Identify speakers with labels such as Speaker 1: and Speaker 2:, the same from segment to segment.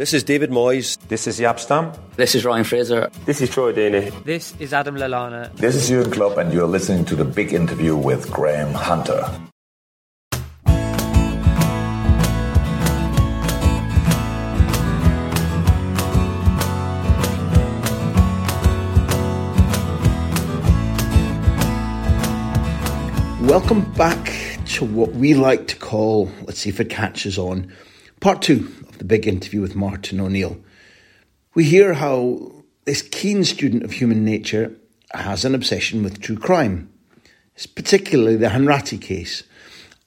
Speaker 1: This is David Moyes.
Speaker 2: This is Jaap Stam.
Speaker 3: This is Ryan Fraser.
Speaker 4: This is Troy Daly.
Speaker 5: This is Adam Lallana.
Speaker 6: This is Jurgen Klopp, and you're listening to the big interview with Graham Hunter.
Speaker 7: Welcome back to what we like to call, let's see if it catches on, part two of the big interview with Martin O'Neill. We hear how this keen student of human nature has an obsession with true crime, it's particularly the Hanratty case.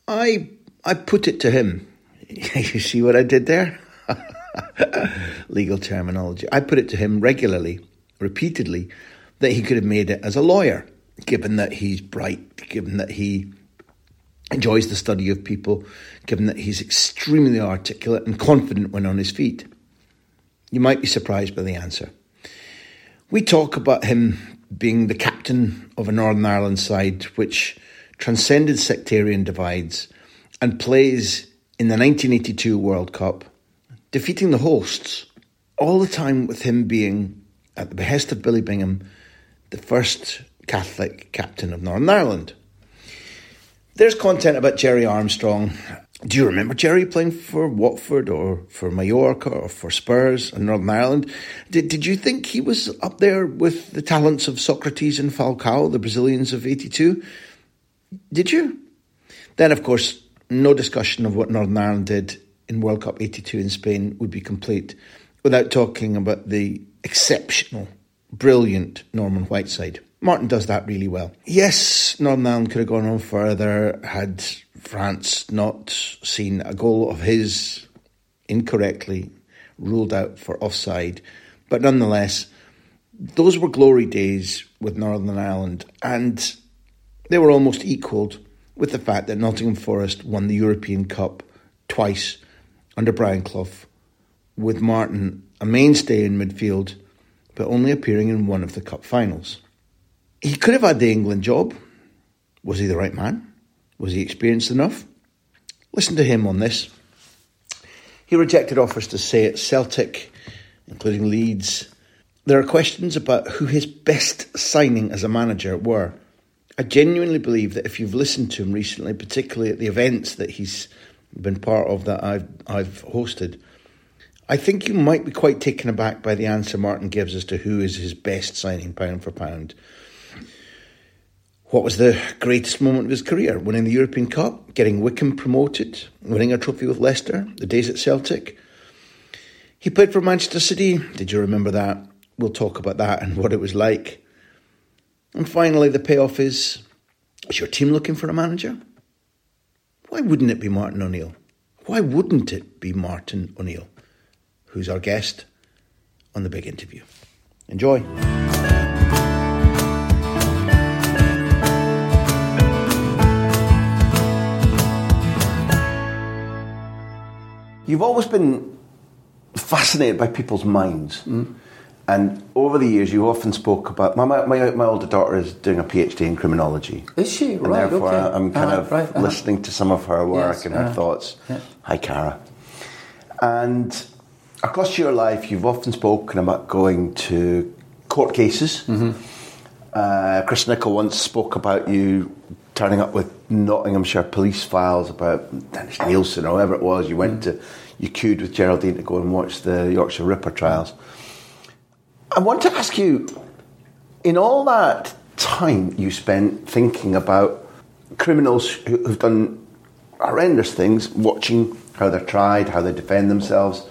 Speaker 7: I, I put it to him. you see what I did there? Legal terminology. I put it to him regularly, repeatedly, that he could have made it as a lawyer given that he's bright, given that he enjoys the study of people, given that he's extremely articulate and confident when on his feet? You might be surprised by the answer. We talk about him being the captain of a Northern Ireland side which transcended sectarian divides and plays in the 1982 World Cup, defeating the hosts, all the time with him being, at the behest of Billy Bingham, the first Catholic captain of Northern Ireland. There's content about Gerry Armstrong. Do you remember Gerry playing for Watford or for Mallorca or for Spurs in Northern Ireland? Did, did you think he was up there with the talents of Socrates and Falcao, the Brazilians of 82? Did you? Then, of course, no discussion of what Northern Ireland did in World Cup 82 in Spain would be complete without talking about the exceptional, brilliant Norman Whiteside. Martin does that really well. Yes, Northern Ireland could have gone on further had France not seen a goal of his incorrectly ruled out for offside. But nonetheless, those were glory days with Northern Ireland, and they were almost equalled with the fact that Nottingham Forest won the European Cup twice under Brian Clough, with Martin a mainstay in midfield, but only appearing in one of the cup finals. He could have had the England job. Was he the right man? Was he experienced enough? Listen to him on this. He rejected offers to stay at Celtic, including Leeds. There are questions about who his best signing as a manager were. I genuinely believe that if you've listened to him recently, particularly at the events that he's been part of that I've I've hosted, I think you might be quite taken aback by the answer Martin gives as to who is his best signing pound for pound. What was the greatest moment of his career? Winning the European Cup, getting Wycombe promoted, winning a trophy with Leicester, the days at Celtic. He played for Manchester City. Did you remember that? We'll talk about that and what it was like. And finally, the payoff is is your team looking for a manager? Why wouldn't it be Martin O'Neill? Why wouldn't it be Martin O'Neill, who's our guest on the big interview? Enjoy. You've always been fascinated by people's minds. Mm. And over the years, you often spoke about my, my, my older daughter is doing a PhD in criminology.
Speaker 3: Is she?
Speaker 7: And
Speaker 3: right.
Speaker 7: therefore,
Speaker 3: okay.
Speaker 7: I'm kind
Speaker 3: uh,
Speaker 7: of
Speaker 3: right, uh-huh.
Speaker 7: listening to some of her work
Speaker 3: Yes,
Speaker 7: and her
Speaker 3: uh-huh.
Speaker 7: thoughts.
Speaker 3: Yeah.
Speaker 7: Hi, Cara. And across your life, you've often spoken about going to court cases.
Speaker 3: Mm-hmm.
Speaker 7: Uh, Chris Nicholl once spoke about you turning up with Nottinghamshire police files about Dennis Nilsen or whoever it was. You went to, you queued with Geraldine to go and watch the Yorkshire Ripper trials. I want to ask you, in all that time you spent thinking about criminals who- who've done horrendous things, watching how they're tried, how they defend themselves,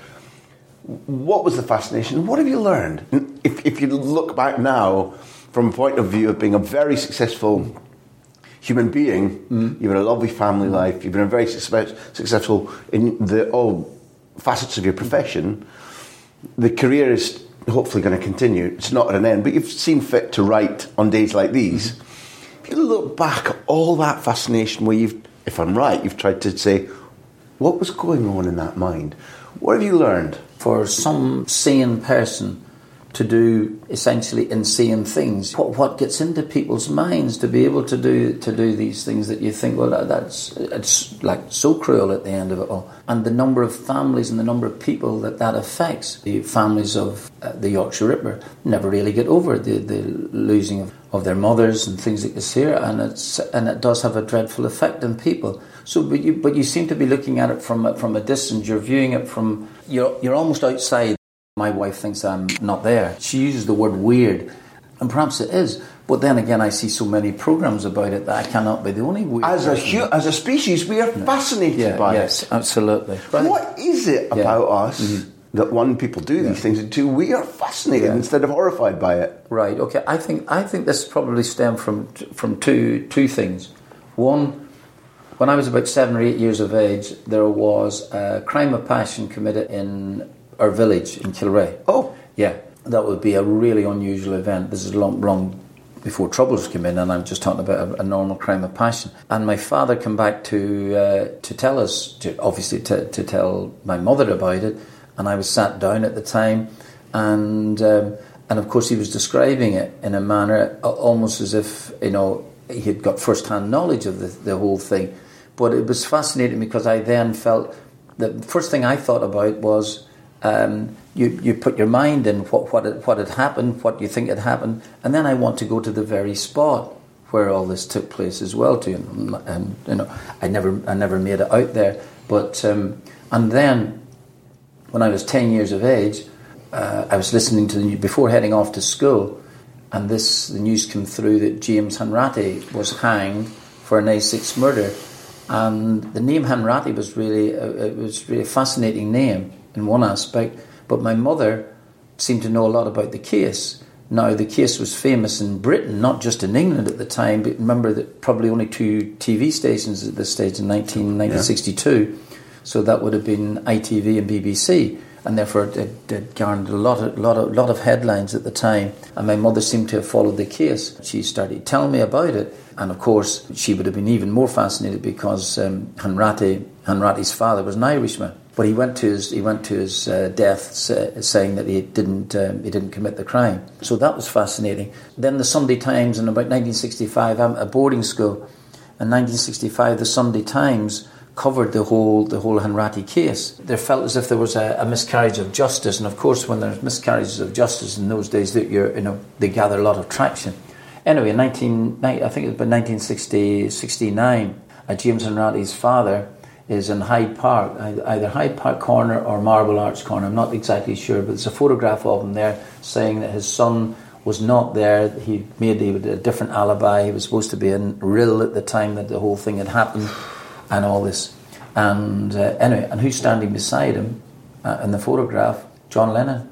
Speaker 7: what was the fascination? What have you learned? If, if you look back now from a point of view of being a very successful human being, you've had a lovely family life, you've been a very success- successful in the all facets of your profession, the career is hopefully going to continue. It's not at an end, but you've seen fit to write on days like these. If you look back at all that fascination, where you've, if I'm right, you've tried to say, what was going on in that mind? What have you learned?
Speaker 2: For some sane person to do essentially insane things, what, what gets into people's minds to be able to do to do these things that you think, well, that, that's it's like so cruel at the end of it all, and the number of families and the number of people that that affects. The families of uh, the Yorkshire Ripper never really get over the, the losing of, of their mothers and things like this here, and it's and it does have a dreadful effect on people. So, but you, but you seem to be looking at it from a, from a distance. You're viewing it from you're you're almost outside. My wife thinks I'm not there. She uses the word weird, and perhaps it is. But then again, I see so many programs about it that I cannot be the only weird.
Speaker 7: As a hu- as a species, we are fascinated
Speaker 2: yeah,
Speaker 7: by
Speaker 2: yes,
Speaker 7: it.
Speaker 2: absolutely. Right.
Speaker 7: What is it
Speaker 2: Yeah.
Speaker 7: about us
Speaker 2: Mm-hmm.
Speaker 7: that one people do these things and two we are fascinated
Speaker 2: Yeah.
Speaker 7: instead of horrified by it?
Speaker 2: Right. Okay. I think I think this probably stemmed from from two two things. One, when I was about seven or eight years of age, there was a crime of passion committed in our village in Kilrea.
Speaker 7: Oh.
Speaker 2: Yeah, that would be a really unusual event. This is long, long before troubles came in, and I'm just talking about a, a normal crime of passion. And my father came back to uh, to tell us, to, obviously to, to tell my mother about it. And I was sat down at the time, and um, and of course he was describing it in a manner almost as if you know he had got first hand knowledge of the, the whole thing. But it was fascinating because I then felt the first thing I thought about was um, you, you put your mind in what, what, had, what had happened, what you think had happened, and then I want to go to the very spot where all this took place as well. To and, and you know, I never I never made it out there, but um, and then when I was ten years of age, uh, I was listening to the news before heading off to school, and this the news came through that James Hanratty was hanged for an A6 murder, and the name Hanratty was really it was really a fascinating name in one aspect, but my mother seemed to know a lot about the case. Now the case was famous in Britain, not just in England at the time. But remember that probably only two TV stations at this stage in 19, 1962, so that would have been ITV and BBC and therefore it, it, it garnered a lot of, lot, of, lot of headlines at the time. And my mother seemed to have followed the case. She started telling me about it, and of course, she would have been even more fascinated because um, Hanratty, Hanratty's father was an Irishman. But he went to his he went to his uh, death sa- saying that he didn't um, he didn't commit the crime. So that was fascinating. Then the Sunday Times in about 1965, I'm at a boarding school. In 1965, the Sunday Times covered the whole the whole Hanratty case. There felt as if there was a, a miscarriage of justice, and of course, when there's miscarriages of justice in those days, that you know they gather a lot of traction. Anyway, in 19, I think it was about 1960, 69, uh, James Hanratty's father is in Hyde Park, either Hyde Park Corner or Marble Arch Corner. I'm not exactly sure, but there's a photograph of him there saying that his son was not there. He made a different alibi. He was supposed to be in Rhyl at the time that the whole thing had happened, and all this. And uh, anyway, and who's standing beside him uh, in the photograph? John Lennon.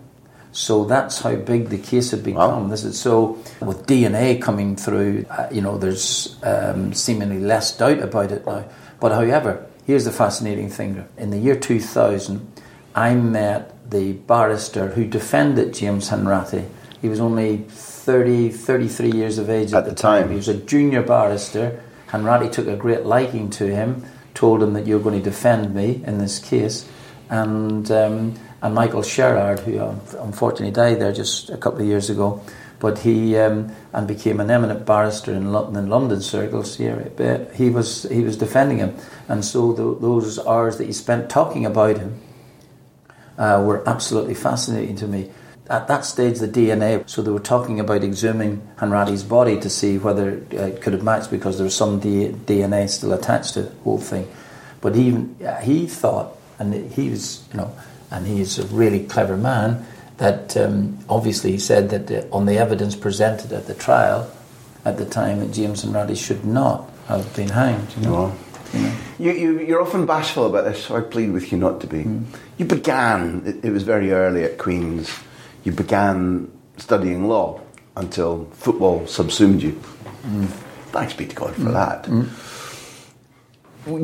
Speaker 2: So that's how big the case had become. This is so with DNA coming through. Uh, you know, there's um, seemingly less doubt about it now. But however, here's the fascinating thing: in the year 2000, I met the barrister who defended James Hanratty. He was only 30, 33 years of age at,
Speaker 7: At the time.
Speaker 2: He was a junior barrister. Hanratty took a great liking to him, told him that you're going to defend me in this case. And, um, and Michael Sherrard, who um, unfortunately died there just a couple of years ago, but he um, and became an eminent barrister in London, in London circles here. He was he was defending him, and so the, those hours that he spent talking about him uh, were absolutely fascinating to me. At that stage, the DNA, so they were talking about exhuming Hanratty's body to see whether uh, it could have matched because there was some D- DNA still attached to the whole thing. But even uh, he thought, and he was, you know, and he's a really clever man, that um, obviously he said that uh, on the evidence presented at the trial at the time that James and Hanratty should not have been hanged. You know? You know?
Speaker 7: You, you, you're often bashful about this, so I plead with you not to be. Mm. You began, it, it was very early at Queen's, you began studying law until football subsumed you. Mm. Thanks be to God for mm. that.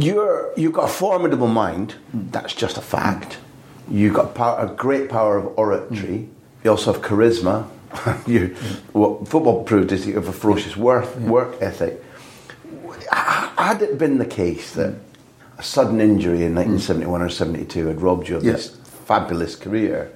Speaker 7: You're, you've got a formidable mind, that's just a fact. You've got power, a great power of oratory.
Speaker 2: Mm.
Speaker 7: You also have charisma. you, what football proved is you have a ferocious work, work ethic. Had it been the case that a sudden injury in 1971 or 72 had robbed you of
Speaker 2: Yeah.
Speaker 7: this fabulous career,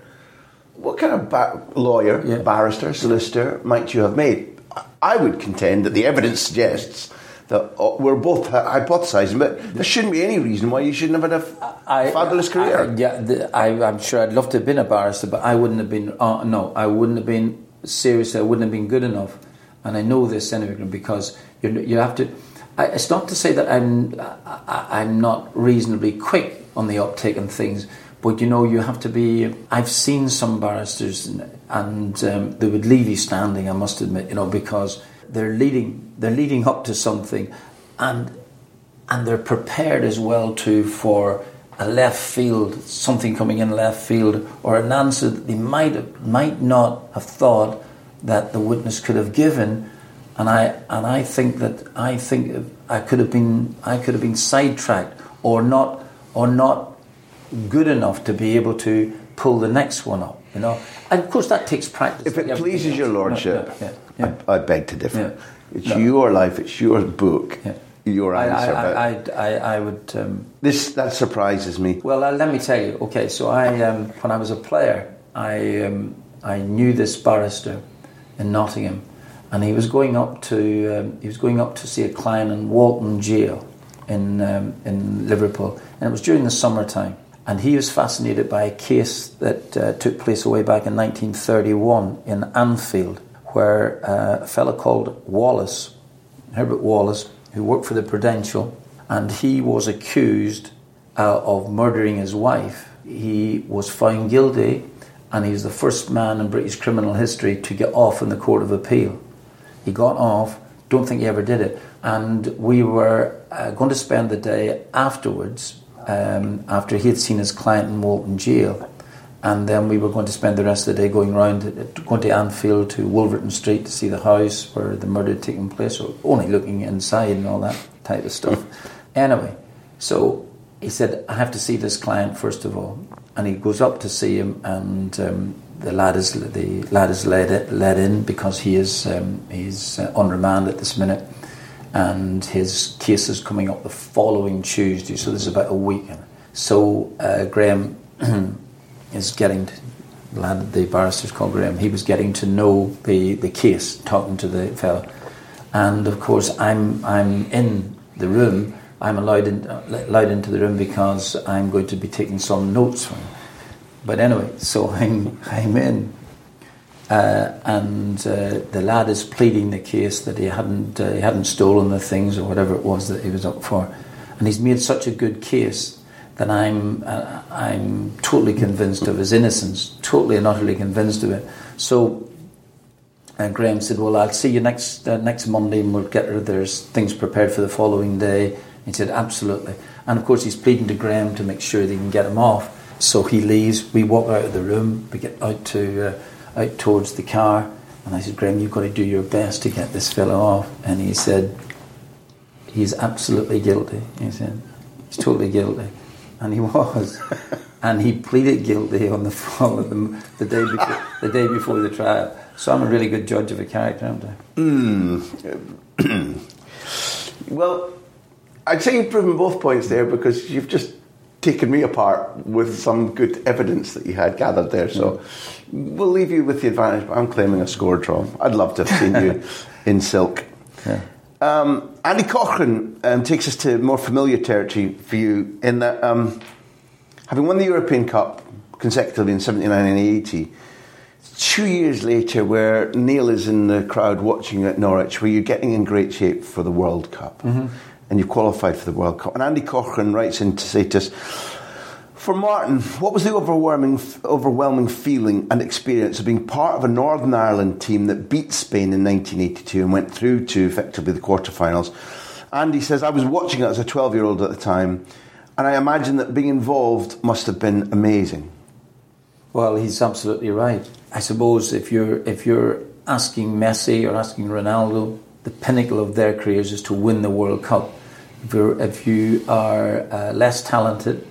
Speaker 7: what kind of lawyer,
Speaker 2: Yeah.
Speaker 7: barrister, solicitor might you have made? I would contend that the evidence suggests that uh, we're both hypothesising, but there shouldn't be any reason why you shouldn't have had a f-
Speaker 2: I-
Speaker 7: fabulous career.
Speaker 2: I- yeah, the, I, I'm sure I'd love to have been a barrister, but I wouldn't have been. Uh, no, I wouldn't have been seriously. I wouldn't have been good enough, and I know this anyway because you you have to. I, it's not to say that I'm I, I'm not reasonably quick on the uptake and things, but you know you have to be. I've seen some barristers, and, and um, they would leave you standing. I must admit, you know, because they're leading they're leading up to something, and and they're prepared as well too for a left field, something coming in left field, or an answer that they might have, might not have thought that the witness could have given. And I and I think that I think I could have been I could have been sidetracked or not or not good enough to be able to pull the next one up. You know, and of course that takes practice.
Speaker 7: If it pleases your lordship,
Speaker 2: Yeah, yeah, yeah.
Speaker 7: I, I beg to differ.
Speaker 2: Yeah.
Speaker 7: It's
Speaker 2: No.
Speaker 7: your life, it's your book, your answer.
Speaker 2: I, I, I would. Um,
Speaker 7: this that surprises me.
Speaker 2: Well, uh, let me tell you. Okay, so I, um, when I was a player, I, um, I knew this barrister in Nottingham, and he was going up to um, he was going up to see a client in Walton Jail in um, in Liverpool, and it was during the summertime. And he was fascinated by a case that uh, took place way back in 1931 in Anfield, where uh, a fellow called Wallace, Herbert Wallace, who worked for the Prudential, and he was accused uh, of murdering his wife. He was found guilty, and he was the first man in British criminal history to get off in the Court of Appeal. He got off, don't think he ever did it, and we were uh, going to spend the day afterwards, um, after he had seen his client in Walton Jail, and then we were going to spend the rest of the day going around, uh, going to Anfield to Wolverton Street to see the house where the murder had taken place, or only looking inside and all that type of stuff. Anyway, so he said, I have to see this client first of all. And he goes up to see him, and um, the lad is the lad is led led in because he is um, he's uh, on remand at this minute, and his case is coming up the following Tuesday. So this is about a week. So uh, Graham is getting lad, the barrister's called Graham. He was getting to know the, the case, talking to the fellow, and of course I'm I'm in the room. I'm allowed in, allowed into the room because I'm going to be taking some notes from him. But anyway, so I'm I'm in, uh, and uh, the lad is pleading the case that he hadn't uh, he hadn't stolen the things or whatever it was that he was up for, and he's made such a good case that I'm uh, I'm totally convinced of his innocence, totally and utterly convinced of it. So. And Graham said, "Well, I'll see you next uh, next Monday, and we'll get there's things prepared for the following day." He said, "Absolutely." And of course, he's pleading to Graham to make sure they can get him off. So he leaves. We walk out of the room. We get out to uh, out towards the car, and I said, "Graham, you've got to do your best to get this fellow off." And he said, "He's absolutely guilty." He said, "He's totally guilty," and he was. and he pleaded guilty on the the, the day before the day before the trial. So I'm a really good judge of a character, aren't I? Hmm.
Speaker 7: Well, I'd say you've proven both points there because you've just taken me apart with some good evidence that you had gathered there. So hmm. We'll leave you with the advantage, but I'm claiming a score draw. I'd love to have seen you in silk.
Speaker 2: Yeah.
Speaker 7: Um, Andy Cochran um, takes us to more familiar territory for you in that um, having won the European Cup consecutively in 79 and 80, two years later, where Neil is in the crowd watching at Norwich, where you're getting in great shape for the World Cup, and you've qualified for the World Cup. And Andy Cochran writes in to say to us, for Martin, what was the overwhelming, overwhelming feeling and experience of being part of a Northern Ireland team that beat Spain in 1982 and went through to effectively the quarterfinals? Andy says, I was watching it as a 12 year old at the time, and I imagine that being involved must have been amazing.
Speaker 2: Well, he's absolutely right. I suppose if you're if you're asking Messi or asking Ronaldo, the pinnacle of their careers is to win the World Cup. If, if you are uh, less talented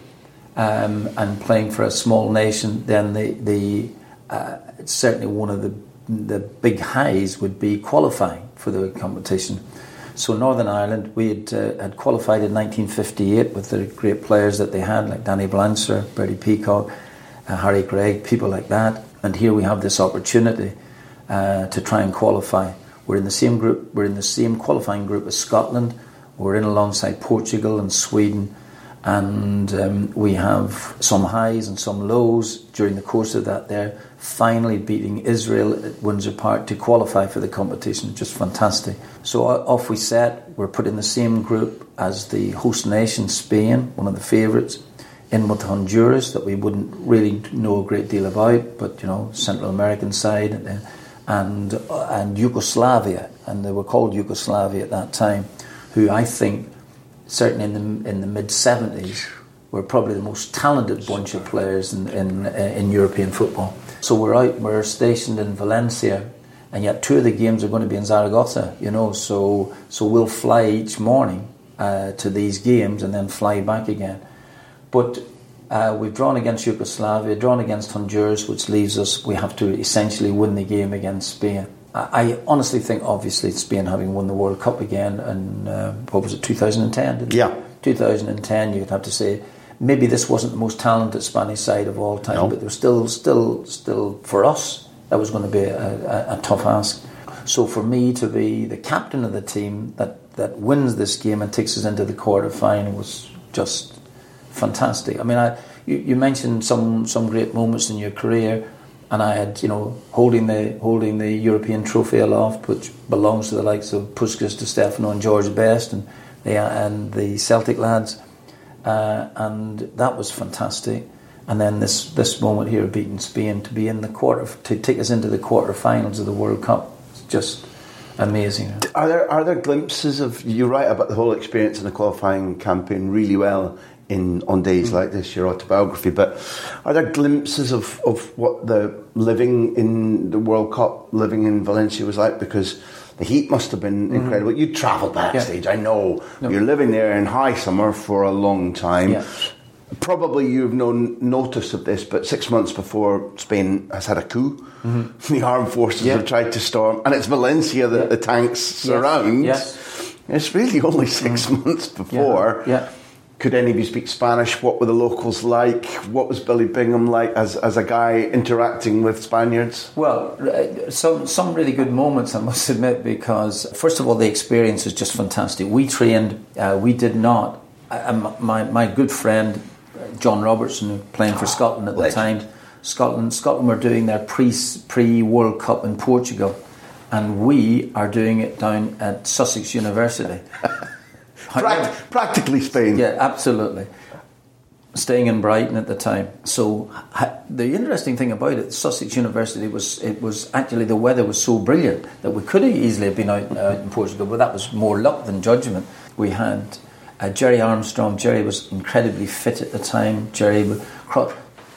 Speaker 2: um, and playing for a small nation, then the, the uh, certainly one of the, the big highs would be qualifying for the competition. So Northern Ireland, we had, uh, had qualified in 1958 with the great players that they had, like Danny Blanchard, Bertie Peacock, uh, Harry Gregg, people like that. And here we have this opportunity uh, to try and qualify. We're in the same group. We're in the same qualifying group as Scotland. We're in alongside Portugal and Sweden, and um, we have some highs and some lows during the course of that. There, finally beating Israel at Windsor Park to qualify for the competition, just fantastic. So off we set. We're put in the same group as the host nation, Spain, one of the favourites in with Honduras that we wouldn't really know a great deal about, but you know, Central American side, and and, uh, and Yugoslavia, and they were called Yugoslavia at that time, who I think, certainly in the in the mid seventies, were probably the most talented bunch of players in in, uh, in European football. So we're out, we're stationed in Valencia, and yet two of the games are going to be in Zaragoza. You know, so so we'll fly each morning uh, to these games and then fly back again. But uh, we've drawn against Yugoslavia, drawn against Honduras, which leaves us, we have to essentially win the game against Spain. I, honestly think, obviously, Spain having won the World Cup again, and uh, what was it, 2010?
Speaker 7: yeah.
Speaker 2: 2010, you'd have to say maybe this wasn't the most talented Spanish side of all time, no. but there was still, still, still for us, that was going to be a, a, a tough ask. So for me to be the captain of the team that, that wins this game and takes us into the quarter final was just fantastic. I mean, I, you, you, mentioned some, some great moments in your career, and I had, you know, holding the holding the European trophy aloft, which belongs to the likes of Puskas, Di Stefano, and George Best, and the and the Celtic lads, uh, and that was fantastic. And then this this moment here, beating Spain, to be in the quarter, to take us into the quarterfinals of the World Cup, just amazing.
Speaker 7: Are there are there glimpses of you write about the whole experience in the qualifying campaign really well in on days mm. like this, your autobiography. But are there glimpses of, of what the living in the World Cup, living in Valencia was like? Because the heat must have been mm. incredible. You travelled backstage, yeah. I know. No. You're living there in high summer for a long time. Yeah. Probably you've known notice of this, but six months before Spain has had a coup, mm-hmm. the armed forces yeah. have tried to storm, and it's Valencia that the tanks surround.
Speaker 2: Yes.
Speaker 7: It's really only 6 mm. months before.
Speaker 2: yeah
Speaker 7: could any of you speak Spanish? What were the locals like? What was Billy Bingham like as, as a guy interacting with Spaniards?
Speaker 2: Well, uh, some, some really good moments, I must admit, because first of all, the experience is just fantastic. We trained, uh, we did not. Uh, my, my good friend, John Robertson, playing for Scotland at the time, Scotland, Scotland were doing their pre, pre World Cup in Portugal, and we are doing it down at Sussex University.
Speaker 7: Pract- practically Spain.
Speaker 2: Yeah, absolutely. Staying in Brighton at the time. So the interesting thing about it, Sussex University was it was actually the weather was so brilliant that we could have easily have been out, out in Portugal, but that was more luck than judgment. We had uh, Gerry Armstrong. Gerry was incredibly fit at the time. Gerry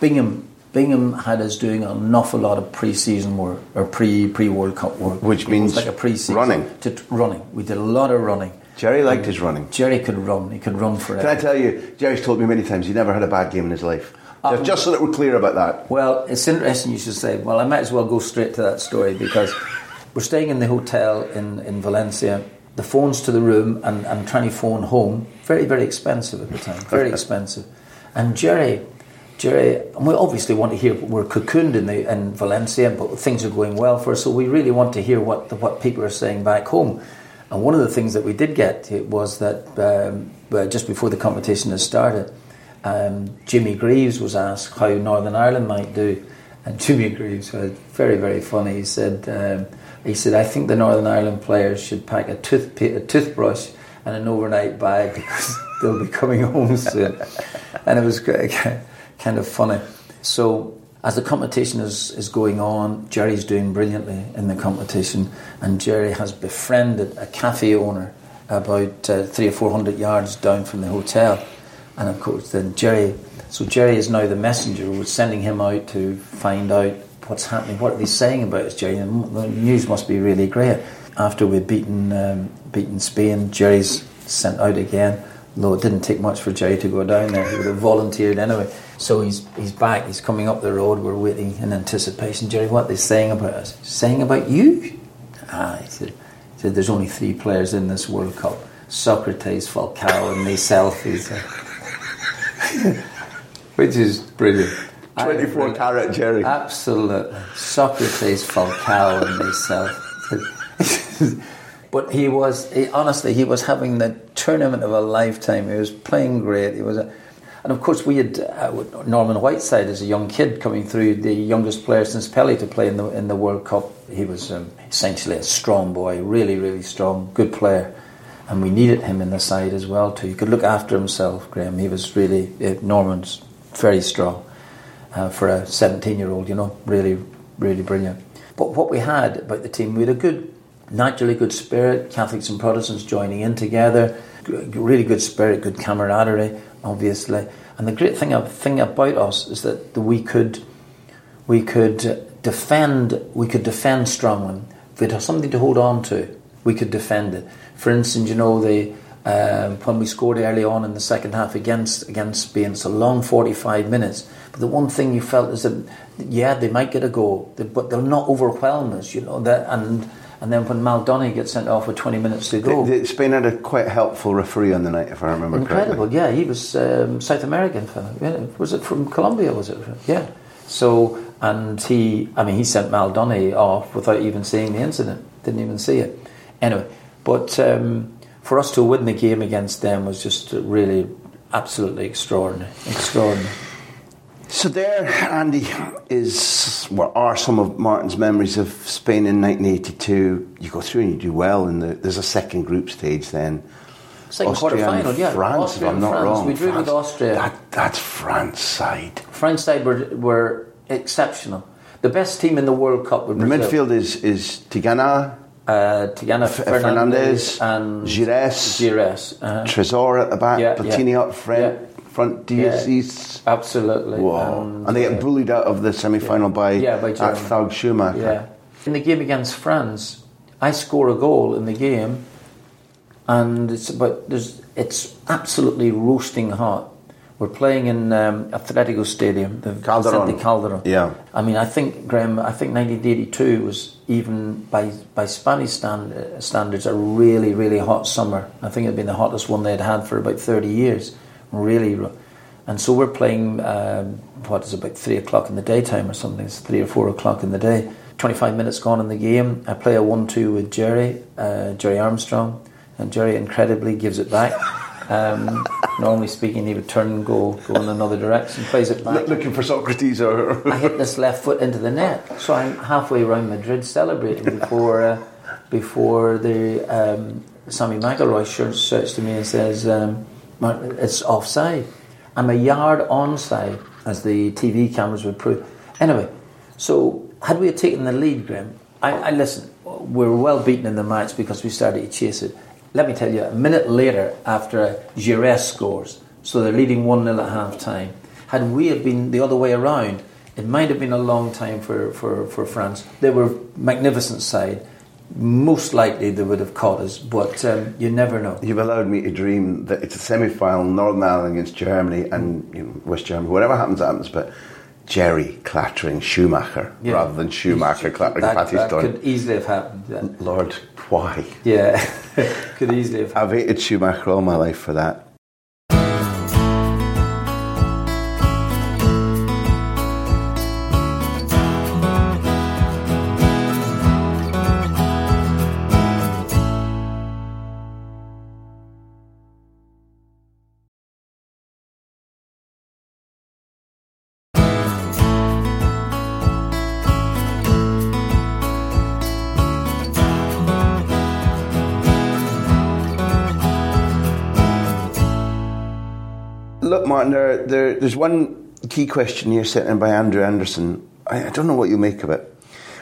Speaker 2: Bingham Bingham had us doing an awful lot of pre-season work or pre pre World Cup work,
Speaker 7: which means
Speaker 2: like a pre-season
Speaker 7: running.
Speaker 2: To, running, we did a lot of running.
Speaker 7: Gerry liked his running.
Speaker 2: Gerry could run. He could run forever.
Speaker 7: Can I tell you, Gerry's told me many times he never had a bad game in his life. Um, just, just so that we're clear about that.
Speaker 2: Well, it's interesting you should say. Well, I might as well go straight to that story because we're staying in the hotel in, in Valencia. The phone's to the room and, and trying to phone home. Very, very expensive at the time. Very expensive. And Jerry, Gerry, and we obviously want to hear we're cocooned in, the, in Valencia, but things are going well for us, so we really want to hear what the, what people are saying back home. And one of the things that we did get was that um, just before the competition had started, um, Jimmy Greaves was asked how Northern Ireland might do, and Jimmy Greaves was very very funny. He said um, he said I think the Northern Ireland players should pack a tooth a toothbrush and an overnight bag because they'll be coming home soon, and it was kind of funny. So as the competition is, is going on, Gerry's doing brilliantly in the competition, and Gerry has befriended a cafe owner about uh, three or four hundred yards down from the hotel. And of course, then Gerry, so Gerry is now the messenger who's sending him out to find out what's happening, what are they saying about us, Gerry? And the news must be really great. After we've beaten, um, beaten Spain, Gerry's sent out again Though it didn't take much for Gerry to go down there, he would have volunteered anyway. So he's he's back. He's coming up the road. We're waiting in anticipation. Gerry, what are they saying about us? Saying about you? Ah, he said. He said there's only three players in this World Cup: Socrates, Falcao, and myself. He said, which is brilliant.
Speaker 7: 24
Speaker 2: I-
Speaker 7: carat Gerry.
Speaker 2: Absolutely. Socrates, Falcao, and myself. but he was, he, honestly, he was having the tournament of a lifetime. He was playing great. He was a, and of course, we had uh, Norman Whiteside as a young kid coming through, the youngest player since Pelé to play in the in the World Cup. He was um, essentially a strong boy, really, really strong, good player, and we needed him in the side as well too. He could look after himself, Graham. He was really uh, Norman's very strong uh, for a 17 year old, you know, really, really brilliant. But what we had about the team, we had a good, naturally good spirit, Catholics and Protestants joining in together, really good spirit, good camaraderie, obviously. And the great thing, thing about us is that we could, we could defend, we could defend strongly. If we had something to hold on to, we could defend it. For instance, you know, the, um, when we scored early on in the second half against against Spain. It's a long 45 minutes. But the one thing you felt is that, yeah, they might get a goal, but they'll not overwhelm us, you know. That, and and then when Mal Donaghy gets sent off with 20 minutes to go.
Speaker 7: The- the- Spain had a quite helpful referee on the night, if I remember correctly.
Speaker 2: Incredible,
Speaker 7: correctly.
Speaker 2: yeah. He was um, South American fella. Was it from Colombia? Was it? Yeah. So, and he, I mean, he sent Mal Donaghy off without even seeing the incident. Didn't even see it. Anyway, but um, for us to win the game against them was just really, absolutely extraordinary. Extraordinary.
Speaker 7: So there, Andy, is what are some of Martin's memories of Spain in 1982. You go through and you do well, and the, there's a second group stage then.
Speaker 2: Second
Speaker 7: Austria and
Speaker 2: quarter-final, yeah.
Speaker 7: France,
Speaker 2: Austria
Speaker 7: if I'm not
Speaker 2: France.
Speaker 7: wrong.
Speaker 2: We drew with Austria.
Speaker 7: That, that's France side.
Speaker 2: France side were, were exceptional. The best team in the World Cup were
Speaker 7: The
Speaker 2: Brazil.
Speaker 7: midfield is is Tigana,
Speaker 2: uh, Tigana
Speaker 7: F-
Speaker 2: Fernandez,
Speaker 7: Fernandez,
Speaker 2: and
Speaker 7: Giresse.
Speaker 2: Giresse. Uh-huh.
Speaker 7: Tresor at the back,
Speaker 2: Yeah,
Speaker 7: Platini
Speaker 2: yeah.
Speaker 7: up front,
Speaker 2: Yeah.
Speaker 7: Front
Speaker 2: Yeah. Absolutely.
Speaker 7: Whoa. And, they get bullied out of the semi final by,
Speaker 2: Yeah, by.
Speaker 7: Athag Schumacher.
Speaker 2: Yeah. In the game against France, I score a goal in the game, and it's about there's it's absolutely roasting hot. We're playing in um, Atletico Stadium, the
Speaker 7: Calderon.
Speaker 2: Calderon.
Speaker 7: Yeah.
Speaker 2: I mean, I think Graham. I think 1982 was even by by Spanish stand, uh, standards a really really hot summer. I think it'd been the hottest one they'd had for about 30 years. Really, and so we're playing. Um, what is it, about three o'clock in the daytime or something? It's three or four o'clock in the day. 25 minutes gone in the game. I play a one-two with Gerry, uh, Gerry Armstrong, and Gerry incredibly gives it back. Um, normally speaking, he would turn and go go in another direction, plays it back.
Speaker 7: Looking for Socrates or.
Speaker 2: I hit this left foot into the net. So I'm halfway around Madrid celebrating before uh, before the um, Sammy McIlroy shouts, shouts to me and says, um, "Martin, "It's offside." I'm a yard onside, as the TV cameras would prove. Anyway, so had we taken the lead, Graham, I, I listen. We were well beaten in the match because we started to chase it. Let me tell you, a minute later, after Giresse scores, so they're leading one 0 at half time. Had we have been the other way around, it might have been a long time for, for, for France. They were magnificent side. Most likely they would have caught us, but um, you never know.
Speaker 7: You've allowed me to dream that it's a semi final, Northern Ireland against Germany and you know, West Germany. Whatever happens, happens. But Gerry clattering Schumacher
Speaker 2: Yeah.
Speaker 7: rather than Schumacher clattering
Speaker 2: that,
Speaker 7: Battiston.
Speaker 2: could easily have happened. Yeah,
Speaker 7: Lord, why?
Speaker 2: yeah. could easily have happened.
Speaker 7: I've hated Schumacher all my life for that. There, there, there's one key question here sent in by Andrew Anderson. I, I don't know what you make of it.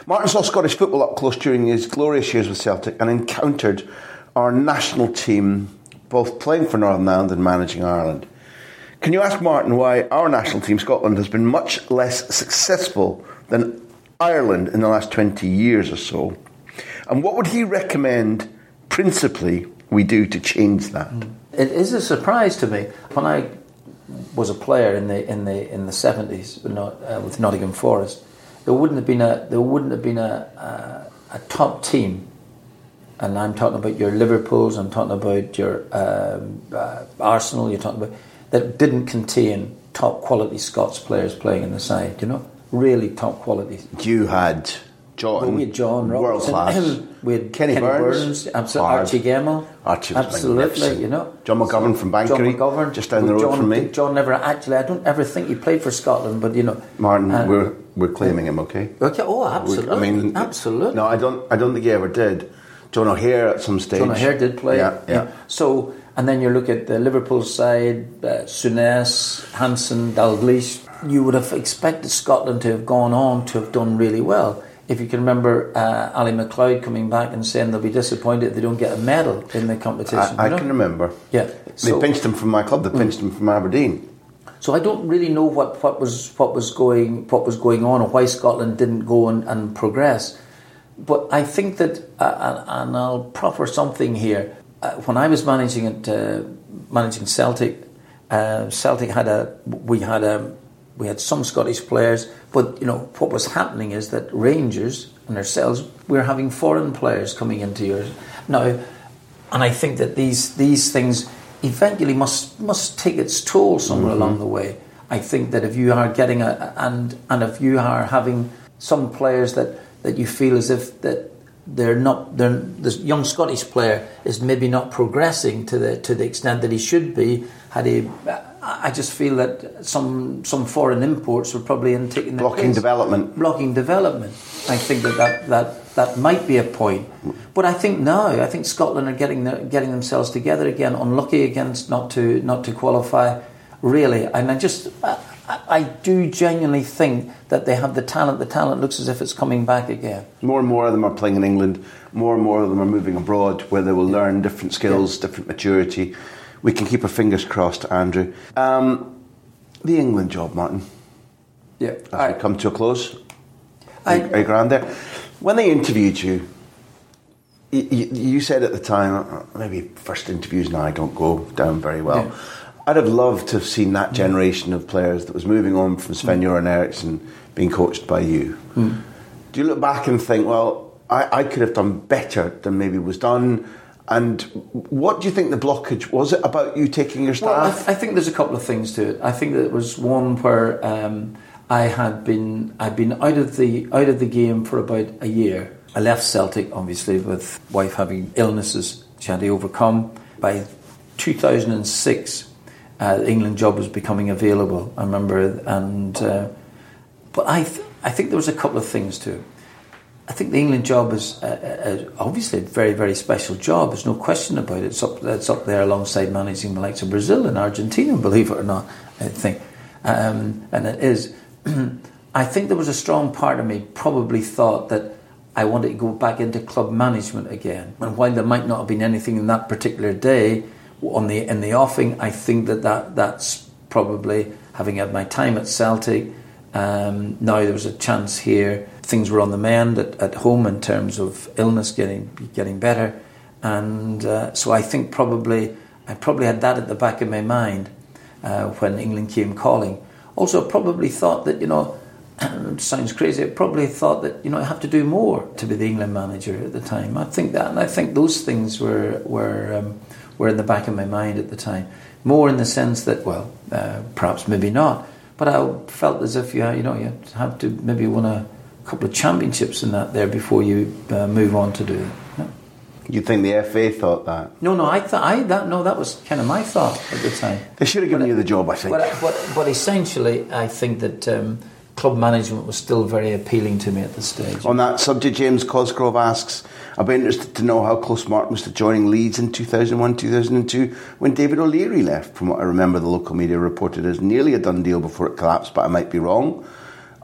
Speaker 7: Martin saw Scottish football up close during his glorious years with Celtic and encountered our national team both playing for Northern Ireland and managing Ireland. Can you ask Martin why our national team, Scotland, has been much less successful than Ireland in the last 20 years or so? And what would he recommend, principally, we do to change that?
Speaker 2: It is a surprise to me when I was a player in the in the in the seventies uh, with Nottingham Forest. There wouldn't have been a there wouldn't have been a, a, a top team and I'm talking about your Liverpools, I'm talking about your um, uh, Arsenal, you're talking about that didn't contain top quality Scots players playing in the side. You know, really top quality.
Speaker 7: You had John,
Speaker 2: we had John
Speaker 7: world class.
Speaker 2: We had
Speaker 7: Kenny,
Speaker 2: Kenny
Speaker 7: Burns,
Speaker 2: Burns, absolutely. Archie Gemmill,
Speaker 7: Archie
Speaker 2: absolutely. You know,
Speaker 7: John McGovern from Bankery,
Speaker 2: John McGovern,
Speaker 7: just down the road
Speaker 2: John,
Speaker 7: from me.
Speaker 2: John never actually. I don't ever think he played for Scotland, but you know,
Speaker 7: Martin, we're we're claiming him, okay?
Speaker 2: Okay, oh, absolutely.
Speaker 7: I mean,
Speaker 2: absolutely.
Speaker 7: No, I don't. I don't think he ever did. John O'Hare at some stage.
Speaker 2: John O'Hare did play.
Speaker 7: Yeah, yeah.
Speaker 2: So, and then you look at the Liverpool side, uh, Souness, Hansen, Dalglish. You would have expected Scotland to have gone on to have done really well. If you can remember uh, Ally MacLeod coming back and saying they'll be disappointed if they don't get a medal in the competition.
Speaker 7: I, I
Speaker 2: you know?
Speaker 7: can remember.
Speaker 2: Yeah.
Speaker 7: They pinched him from my club. They pinched him from Aberdeen.
Speaker 2: So I don't really know what, what was what was going what was going on or why Scotland didn't go and, and progress. But I think that, uh, and I'll proffer something here. Uh, when I was managing it, uh, managing Celtic, uh, Celtic had a we had a we had some Scottish players, but you know what was happening is that Rangers and ourselves we were having foreign players coming into yours now, and I think that these these things eventually must must take its toll somewhere mm-hmm. along the way. I think that if you are getting a and and if you are having some players that that you feel as if that they're not they're, this young Scottish player is maybe not progressing to the to the extent that he should be had he I just feel that some some foreign imports are probably in taking the
Speaker 7: blocking
Speaker 2: place.
Speaker 7: development
Speaker 2: blocking development I think that, that that that might be a point but I think now I think Scotland are getting their, getting themselves together again unlucky against not to not to qualify really and I just I do genuinely think that they have the talent. The talent looks as if it's coming back again.
Speaker 7: More and more of them are playing in England. More and more of them are moving abroad where they will learn different skills, yeah. different maturity. We can keep our fingers crossed, Andrew. Um, the England job, Martin.
Speaker 2: Yeah.
Speaker 7: As I, we come to a close.
Speaker 2: I,
Speaker 7: are you grand there? When they interviewed you, you, you said at the time, uh, maybe first interviews now I don't go down very well. Yeah. I'd have loved to have seen that generation of players that was moving on from Sven Göran Eriksson being coached by you. Mm. Do you look back and think, well, I, I, could have done better than maybe was done? And what do you think the blockage was? It about you taking your staff?
Speaker 2: Well, I, th- I think there's a couple of things to it. I think that it was one where um, I had been I'd been out of the out of the game for about a year. I left Celtic, obviously, with wife having illnesses she had to overcome. By 2006, uh, the England job was becoming available. I remember, and uh, but I th- I think there was a couple of things too. I think the England job is uh, uh, obviously a very very special job. There's no question about it. It's up it's up there alongside managing the likes of Brazil and Argentina. Believe it or not, I think, um, and it is. I think there was a strong part of me probably thought that. I wanted to go back into club management again. And while there might not have been anything in that particular day, on the in the offing, I think that, that that's probably having had my time at Celtic. Um, now there was a chance here. Things were on the mend at, at home in terms of illness getting getting better, and uh, so I think probably I probably had that at the back of my mind uh, when England came calling. Also, probably thought that you know. Sounds crazy. I probably thought that you know I have to do more to be the England manager at the time. I think that, and I think those things were were um, were in the back of my mind at the time. More in the sense that, well, uh, perhaps maybe not, but I felt as if you, you know, you have to maybe want a couple of championships in that there before you uh, move on to do it. Yeah.
Speaker 7: You think the FA thought that?
Speaker 2: No, no, I thought I that no, that was kind of my thought at the time.
Speaker 7: They should have given but, you the job, I think.
Speaker 2: But, but, but essentially, I think that. Um, club management was still very appealing to me at this stage.
Speaker 7: On that subject, James Cosgrove asks, I'd be interested to know how close Martin was to joining Leeds in 2001 2002 when David O'Leary left. From what I remember, the local media reported as nearly a done deal before it collapsed, but I might be wrong.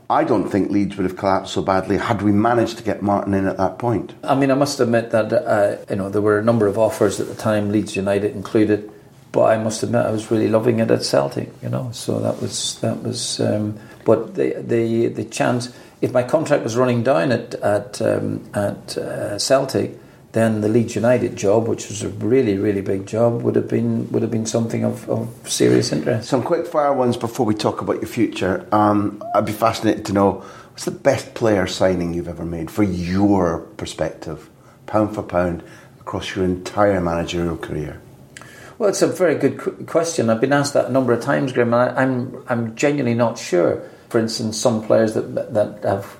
Speaker 7: I don't think Leeds would have collapsed so badly had we managed to get Martin in at that point.
Speaker 2: I mean, I must admit that uh, you know there were a number of offers at the time, Leeds United included, but I must admit I was really loving it at Celtic. You know, so that was that was. Um, but the the the chance if my contract was running down at at um, at uh, Celtic, then the Leeds United job, which was a really, really big job, would have been would have been something of, of serious interest.
Speaker 7: Some quick fire ones before we talk about your future. Um, I'd be fascinated to know what's the best player signing you've ever made for your perspective, pound for pound, across your entire managerial career.
Speaker 2: Well, it's a very good question. I've been asked that a number of times, Graham, and I, I'm I'm genuinely not sure. For instance, some players that that have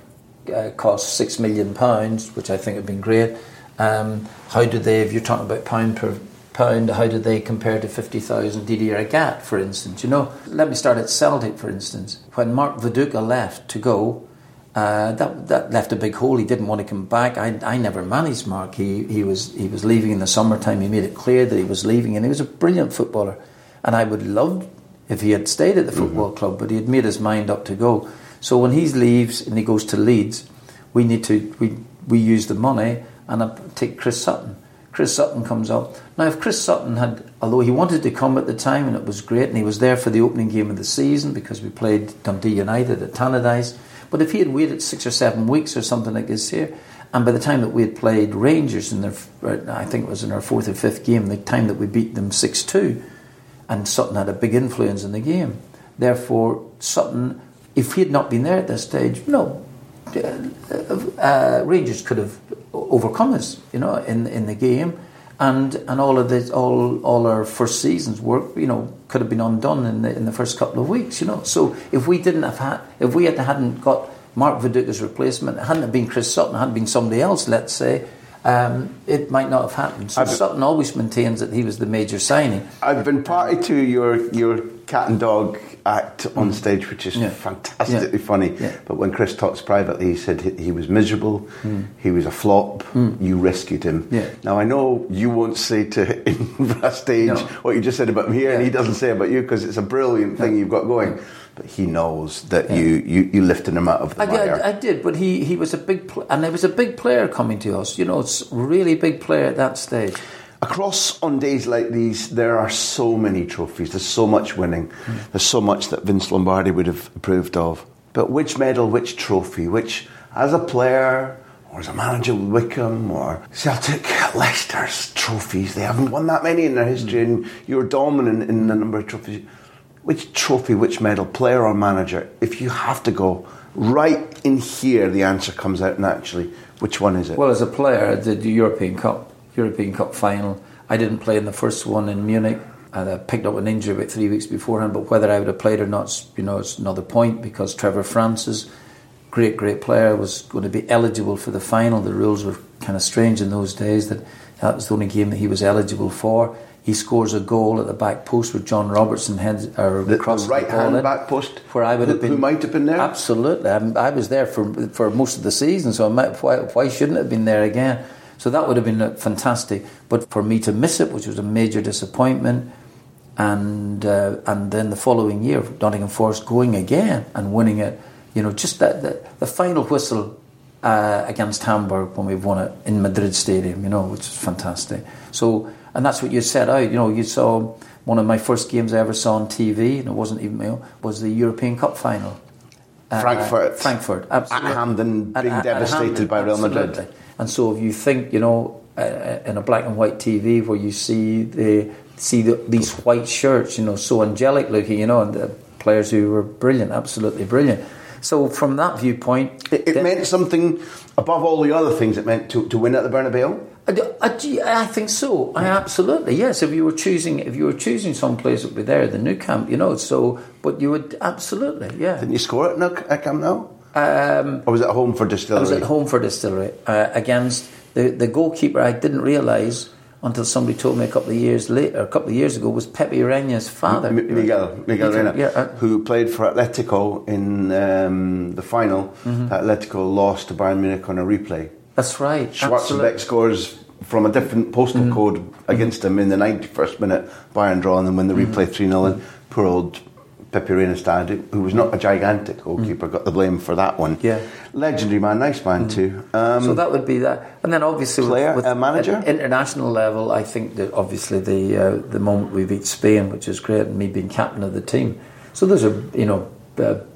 Speaker 2: uh, cost six million pounds, which I think have been great. Um, how do they, if you're talking about pound per pound, how do they compare to 50,000 Didier Agathe, for instance? You know, let me start at Celtic, for instance. When Mark Viduka left to go, uh, that that left a big hole. He didn't want to come back. I, I never managed Mark. He he was he was leaving in the summertime. He made it clear that he was leaving, and he was a brilliant footballer. And I would love if he had stayed at the football mm-hmm. club, but he had made his mind up to go. So when he leaves and he goes to Leeds, we need to we we use the money and I take Chris Sutton. Chris Sutton comes up. Now, if Chris Sutton had, although he wanted to come at the time and it was great, and he was there for the opening game of the season because we played Dundee United at Tannadice, but if he had waited six or seven weeks or something like this here, and by the time that we had played Rangers in their, I think it was in our fourth or fifth game, the time that we beat them 6 2, and Sutton had a big influence in the game. Therefore, Sutton, if he had not been there at this stage, no, uh, uh, Rangers could have overcome us, you know, in in the game, and and all of this, all all our first season's work, you know, could have been undone in the in the first couple of weeks, you know. So if we didn't have had, if we had, hadn't got Mark Viduka's replacement, it hadn't have been Chris Sutton, it hadn't been somebody else, let's say, um, it might not have happened. So I've, Sutton always maintains that he was the major signing.
Speaker 7: I've been party to your your cat and dog act on mm. stage, which is yeah. fantastically yeah. funny. Yeah. But when Chris talks privately, he said he, he was miserable, mm. he was a flop. Mm. You rescued him. Now I know you won't say to in stage no. what you just said about him here, and he doesn't say about you because it's a brilliant thing you've got going but he knows that you, you, you lifted him out of the I
Speaker 2: mire. Did, I did, but he, he was a big pl- and there was a big player coming to us. You know, it's really big player at that stage.
Speaker 7: Across on days like these, there are so many trophies. There's so much winning. Mm. There's so much that Vince Lombardi would have approved of. But which medal, which trophy, which as a player or as a manager with Wycombe or Celtic, Leicester's trophies, they haven't won that many in their history, mm. and you're dominant in the number of trophies which trophy, which medal, player or manager, if you have to go right in here, the answer comes out naturally. Which one is it?
Speaker 2: Well, as a player, the European Cup, European Cup final. I didn't play in the first one in Munich. And I picked up an injury about three weeks beforehand, but whether I would have played or not, you know, it's another point because Trevor Francis, great, great player, was going to be eligible for the final. The rules were kind of strange in those days that that was the only game that he was eligible for. He scores a goal at the back post where John Robertson heads or
Speaker 7: the, the right hand in, back post
Speaker 2: where I would have been.
Speaker 7: Who might have been there?
Speaker 2: Absolutely, I, I was there for for most of the season, so might, why, why shouldn't I have been there again? So that would have been fantastic. But for me to miss it, which was a major disappointment, and uh, and then the following year, Nottingham Forest going again and winning it, you know, just that, that the final whistle uh, against Hamburg when we won it in Madrid Stadium, you know, which was fantastic. So and that's what you set out. You know, you saw one of my first games I ever saw on TV, and it wasn't even you know, was the European Cup final.
Speaker 7: Uh, Frankfurt. Uh,
Speaker 2: Frankfurt,
Speaker 7: absolutely. At Hampden, being at, devastated at by Real Madrid. Absolutely.
Speaker 2: And so if you think, you know, uh, in a black and white TV where you see the see the, these white shirts, you know, so angelic looking, you know, and the players who were brilliant, absolutely brilliant. So from that viewpoint,
Speaker 7: it, it meant something above all the other things. It meant to, to win at the Bernabeu.
Speaker 2: I, I, I, think so. I absolutely yes. If you were choosing, if you were choosing some place that would be there, the Nou Camp, you know. So, but you would absolutely, yeah.
Speaker 7: Didn't you score at Nou Camp now? Um, or was it home for Distillery? I
Speaker 2: was at home for Distillery uh, against the the goalkeeper. I didn't realise until somebody told me a couple of years later, a couple of years ago, was Pepe Reina's father.
Speaker 7: M- Miguel, Miguel Reina, yeah, uh, who played for Atletico in um, the final. Mm-hmm. Atletico lost to Bayern Munich on a replay.
Speaker 2: That's right.
Speaker 7: Schwarzenbeck scores from a different postal mm-hmm. code against him in the 91st minute, Bayern draw, and then win the mm-hmm. replay 3 0. And poor old Reina's dad, who was not a gigantic goalkeeper, mm. got the blame for that one.
Speaker 2: Yeah,
Speaker 7: legendary man, nice man mm. too.
Speaker 2: Um, so that would be that, and then obviously
Speaker 7: player,
Speaker 2: with,
Speaker 7: with manager,
Speaker 2: international level. I think that obviously the uh, the moment we beat Spain, which is great, and me being captain of the team. So those are you know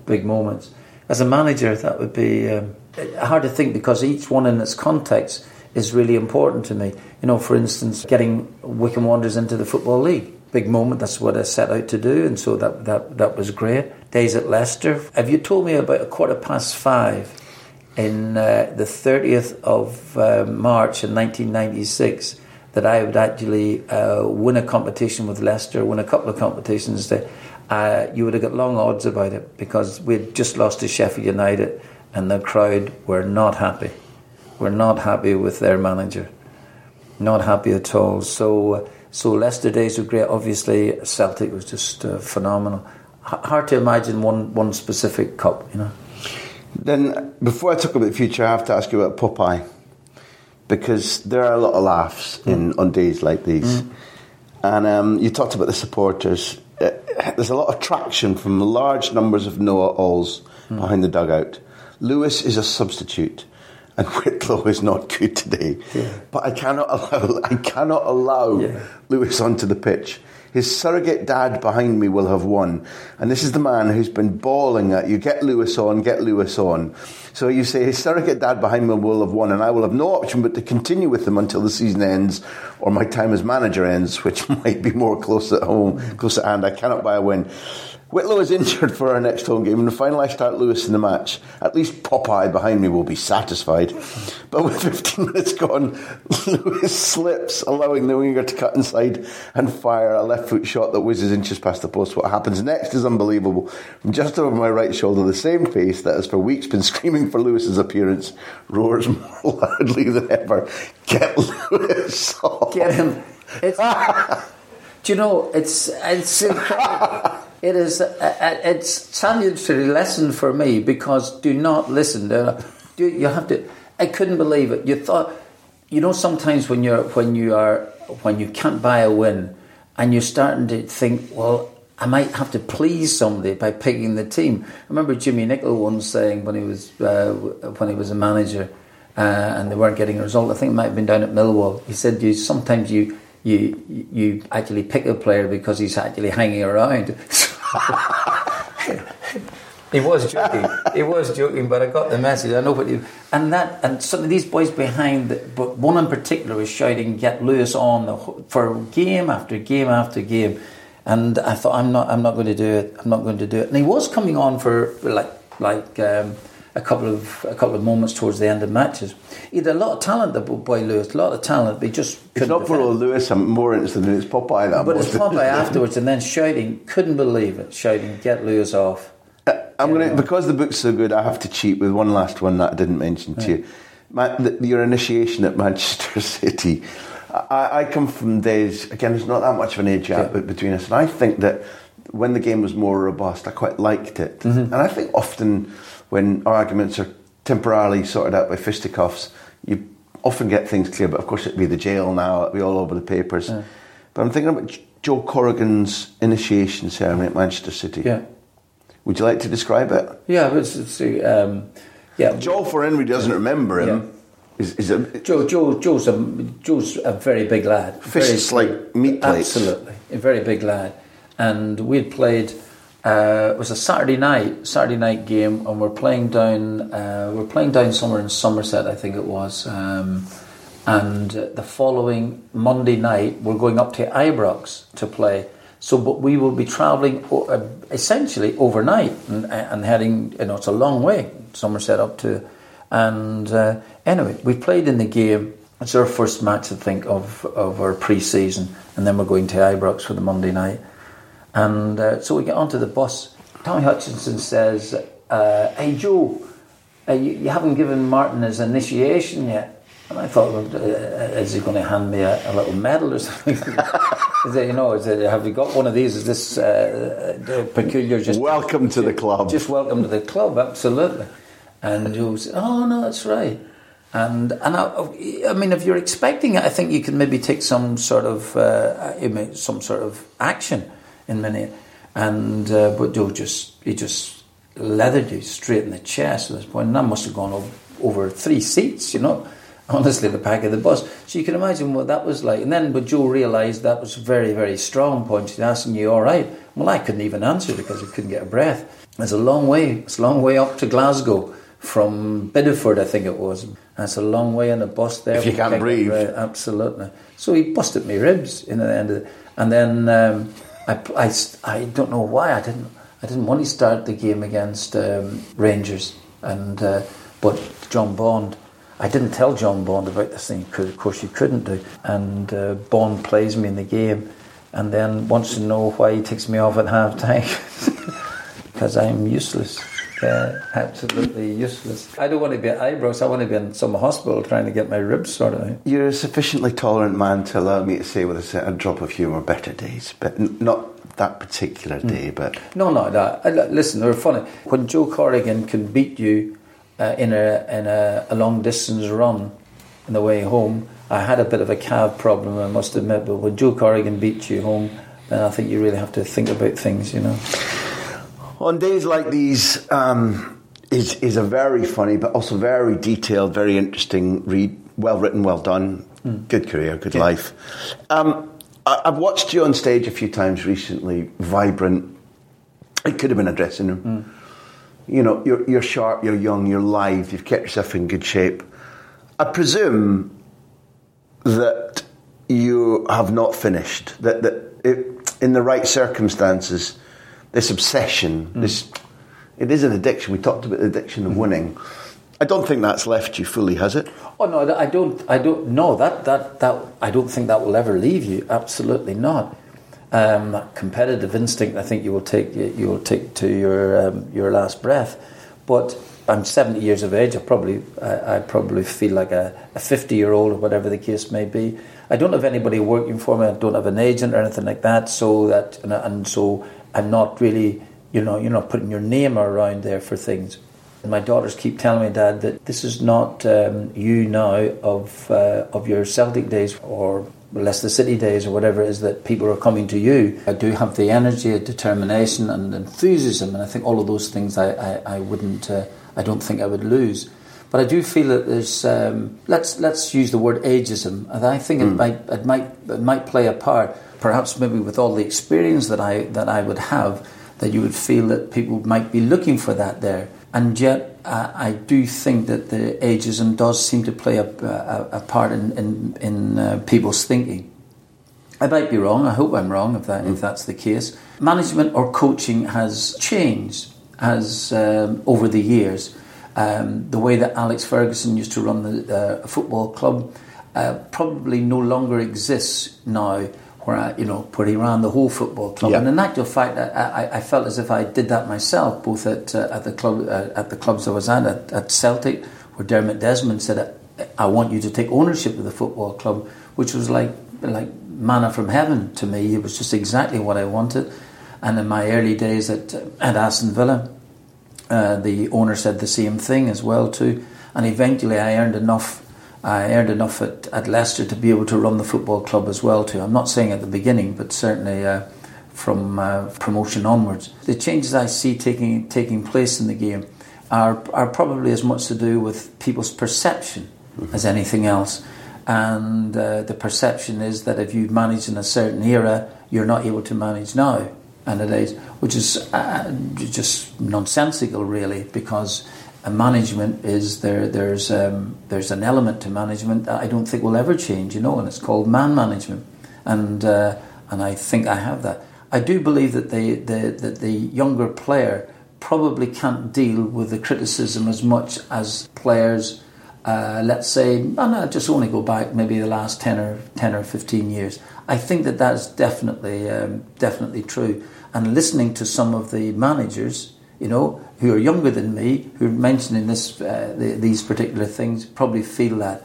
Speaker 2: big moments. As a manager, that would be um, hard to think because each one in its context is really important to me. You know, for instance, getting Wycombe Wanderers into the Football League. Big moment, that's what I set out to do, and so that, that, that was great. Days at Leicester. Have you told me about a quarter past five in uh, the 30th of uh, March in 1996 that I would actually uh, win a competition with Leicester, win a couple of competitions, that uh, you would have got long odds about it because we'd just lost to Sheffield United and the crowd were not happy. Were not happy with their manager. Not happy at all. So, so Leicester days were great. Obviously, Celtic was just uh, phenomenal. H- hard to imagine one, one specific cup, you know.
Speaker 7: Then, before I talk about the future, I have to ask you about Popeye. Because there are a lot of laughs in, on days like these. And um, you talked about the supporters. Uh, there's a lot of traction from large numbers of Noah Alls behind the dugout. Lewis is a substitute, and Whitlow is not good today. But I cannot allow I cannot allow
Speaker 2: Yeah.
Speaker 7: Lewis onto the pitch. His surrogate dad behind me will have won, and this is the man who's been bawling at you: "Get Lewis on, get Lewis on." So you say his surrogate dad behind me will have won, and I will have no option but to continue with him until the season ends or my time as manager ends, which might be more close at home, close at hand. I cannot buy a win. Whitlow is injured for our next home game, and finally I start Lewis in the match. At least Popeye behind me will be satisfied. But with 15 minutes gone, Lewis slips, allowing the winger to cut inside and fire a left foot shot that whizzes inches past the post. What happens next is unbelievable. From just over my right shoulder, the same face that has for weeks been screaming for Lewis's appearance roars more loudly than ever. Get Lewis off.
Speaker 2: Get him. It's, do you know, it's, it's incredible. It is it's salutary lesson for me because do not listen. Do, you have to. I couldn't believe it. You thought, you know, sometimes when you're when you are when you can't buy a win, and you're starting to think, well, I might have to please somebody by picking the team. I remember Jimmy Nicholl once saying when he was uh, when he was a manager, uh, and they weren't getting a result. I think it might have been down at Millwall. He said, "You sometimes you." You you actually pick a player because he's actually hanging around. He was joking. he was joking, but I got the message. I know what you and that and some of these boys behind, the, but one in particular was shouting, "Get Lewis on!" The, for game after game after game, and I thought, "I'm not, I'm not going to do it. I'm not going to do it." And he was coming on for like like um, a couple of a couple of moments towards the end of matches. He had a lot of talent, the boy Lewis, a lot of talent. But he just
Speaker 7: If
Speaker 2: couldn't
Speaker 7: for Lewis, I'm more interested in his Popeye. That
Speaker 2: But it's. Popeye afterwards, and then shouting, couldn't believe it, shouting, "Get Lewis off!"
Speaker 7: I'm going to
Speaker 2: no.
Speaker 7: because the book's so good. I have to cheat with one last one that I didn't mention to you. Ma the, your initiation at Manchester City. I, I come from days again. There's not that much of an age gap
Speaker 2: Yeah.
Speaker 7: between us, and I think that when the game was more robust, I quite liked it.
Speaker 2: Mm-hmm.
Speaker 7: And I think often when arguments are temporarily sorted out by fisticuffs, you often get things clear. But of course, it'd be the jail now. It'd be all over the papers. But I'm thinking about Joe Corrigan's initiation ceremony at Manchester City.
Speaker 2: Yeah,
Speaker 7: Would you like to describe it?
Speaker 2: yeah, but it's, it's, um, yeah.
Speaker 7: Joel, for anybody doesn't remember him, is, is a
Speaker 2: Joe, Joe, Joe's a Joe's a very big lad.
Speaker 7: Fists
Speaker 2: very,
Speaker 7: like meat plates.
Speaker 2: Absolutely, a very big lad. And we'd played. Uh, it was a Saturday night, Saturday night game, and we're playing down. Uh, we're playing down somewhere in Somerset, I think it was. Um, and the following Monday night, we're going up to Ibrox to play. So, but we will be travelling uh, essentially overnight and, and heading. You know, it's a long way, Somerset up to. And uh, anyway, we played in the game. It's our first match, I think, of of our pre-season, and then we're going to Ibrox for the Monday night. And uh, so we get onto the bus. Tommy Hutchison says, uh, "Hey Joe, uh, you, you haven't given Martin his initiation yet." And I thought, well, uh, is he going to hand me a, a little medal or something? is it, you know, is it, have you got one of these? Is this uh, uh, peculiar? Just
Speaker 7: welcome to the club.
Speaker 2: just welcome to the club, absolutely. And Joe said, "Oh no, that's right." And and I, I mean, if you're expecting it, I think you can maybe take some sort of uh, some sort of action in minute. And uh, but Joe just he just leathered you straight in the chest at this point, and that must have gone over, over three seats, you know. Honestly, the back of the bus. So you can imagine what that was like. And then, but Joe realised that was a very, very strong point. He's asking you, "All right?" Well, I couldn't even answer because I couldn't get a breath. It's a long way. It's a long way up to Glasgow from Bideford, I think it was. That's a long way on the bus there.
Speaker 7: If you can't breathe.
Speaker 2: Absolutely. So he busted me ribs in the end of it. And then um, I, I, I don't know why I didn't I didn't want to start the game against um, Rangers. And uh, but John Bond I didn't tell John Bond about this thing. Because of course you couldn't do. And uh, Bond plays me in the game. And then wants to know why he takes me off at half time because I'm useless uh, absolutely useless. I don't want to be at Ibrox. I want to be in some hospital trying to get my ribs sorted out.
Speaker 7: You're a sufficiently tolerant man to allow me to say with a, a drop of humour, better days, but n- not that particular
Speaker 2: Hmm.
Speaker 7: day. But
Speaker 2: No, no, no. I- Listen, they're funny. When Joe Corrigan can beat you uh, in a in a, a long distance run on the way home, I had a bit of a calf problem, I must admit. But when Joe Corrigan beats you home, then I think you really have to think about things, you know.
Speaker 7: On days like these, um, is is a very funny, but also very detailed, very interesting read. Well written, well done. Good career, good life. Um, I, I've watched you on stage a few times recently. Vibrant. It could have been a dressing room. You know, you're, you're sharp, you're young, you're live. You've kept yourself in good shape. I presume that you have not finished. That that it, in the right circumstances, this obsession, this it is an addiction. We talked about the addiction of winning. I don't think that's left you fully, has it?
Speaker 2: Oh no, I don't. I don't. No, that that that. I don't think that will ever leave you. Absolutely not. Um, that competitive instinct. I think you will take. You will take to your um, your last breath. But I'm 70 years of age. I probably. I, I probably feel like a, a 50 year old or whatever the case may be. I don't have anybody working for me. I don't have an agent or anything like that. So that and, and so I'm not really. You know, you're not putting your name around there for things. And my daughters keep telling me, Dad, that this is not um, you now of uh, of your Celtic days or Leicester City days or whatever it is that people are coming to you. I do have the energy, determination, and enthusiasm, and I think all of those things I I, I wouldn't uh, I don't think I would lose. But I do feel that there's um, let's let's use the word ageism, and I think it might it might it might play a part. Perhaps maybe with all the experience that I that I would have, that you would feel that people might be looking for that there. And yet, uh, I do think that the ageism does seem to play a, a, a part in, in, in uh, people's thinking. I might be wrong. I hope I'm wrong if that if that's the case. Management or coaching has changed has um, over the years. Um, the way that Alex Ferguson used to run the uh, football club uh, probably no longer exists now. Where I, you know, where he ran the whole football club, and in actual fact, I, I, I felt as if I did that myself, both at uh, at the club uh, at the clubs I was at, at at Celtic, where Dermot Desmond said, "I want you to take ownership of the football club," which was like like manna from heaven to me. It was just exactly what I wanted. And in my early days at at Aston Villa, uh, the owner said the same thing as well too. And eventually, I earned enough. I earned enough at, at Leicester to be able to run the football club as well too. I'm not saying at the beginning, but certainly uh, from uh, promotion onwards. The changes I see taking taking place in the game are are probably as much to do with people's perception as anything else. And uh, the perception is that if you manage in a certain era, you're not able to manage now. And it is, which is uh, just nonsensical, really, because a management is there. There's um, there's an element to management that I don't think will ever change, you know, and it's called man management, and uh, and I think I have that. I do believe that the, the that the younger player probably can't deal with the criticism as much as players. Uh, let's say, and I just only go back maybe the last ten or ten or fifteen years. I think that that's definitely um, definitely true. And listening to some of the managers, you know, who are younger than me, who are mentioning this uh, the, these particular things, probably feel that.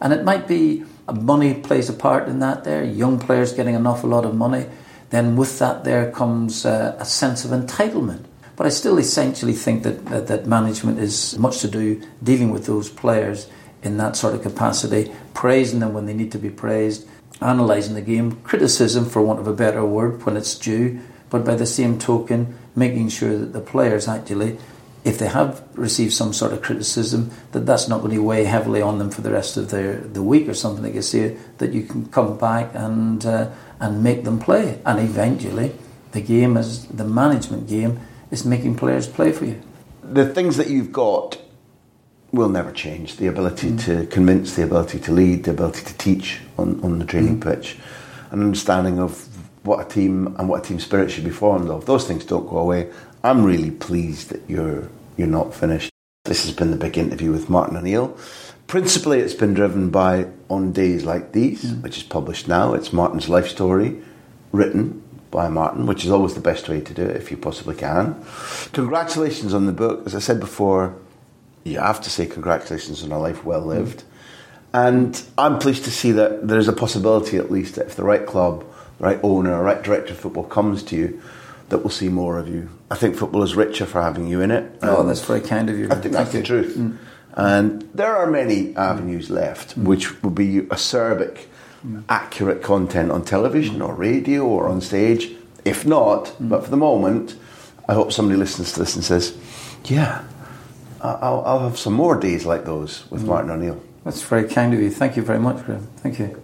Speaker 2: And it might be money plays a part in that. There, young players getting an awful lot of money. Then with that, there comes uh, a sense of entitlement. But I still essentially think that, that that management is much to do dealing with those players in that sort of capacity, praising them when they need to be praised, analysing the game, criticism, for want of a better word, when it's due, but by the same token, making sure that the players actually, if they have received some sort of criticism, that that's not going to weigh heavily on them for the rest of their the week or something like you say, that you can come back and uh, and make them play, and eventually, the game is the management game is making players play for you.
Speaker 7: The things that you've got will never change. The ability mm. to convince, the ability to lead, the ability to teach on, on the training mm. pitch, an understanding of what a team and what a team spirit should be formed of. Those things don't go away. I'm really pleased that you're you're not finished. This has been the big interview with Martin O'Neill. Principally, it's been driven by On Days Like These, mm. which is published now. It's Martin's life story, written by Martin, which is always the best way to do it if you possibly can. Congratulations on the book. As I said before, you have to say congratulations on a life well lived. And I'm pleased to see that there's a possibility, at least, that if the right club, right owner, right director of football comes to you, that we'll see more of you. I think football is richer for having you in it.
Speaker 2: Oh, that's very kind of you.
Speaker 7: I think that's the truth. Mm. And there are many avenues left, mm. which will be acerbic, mm. accurate content on television or radio or on stage. If not, mm. but for the moment, I hope somebody listens to this and says, yeah, I'll, I'll have some more days like those with mm. Martin O'Neill.
Speaker 2: That's very kind of you. Thank you very much, Graham. Thank you.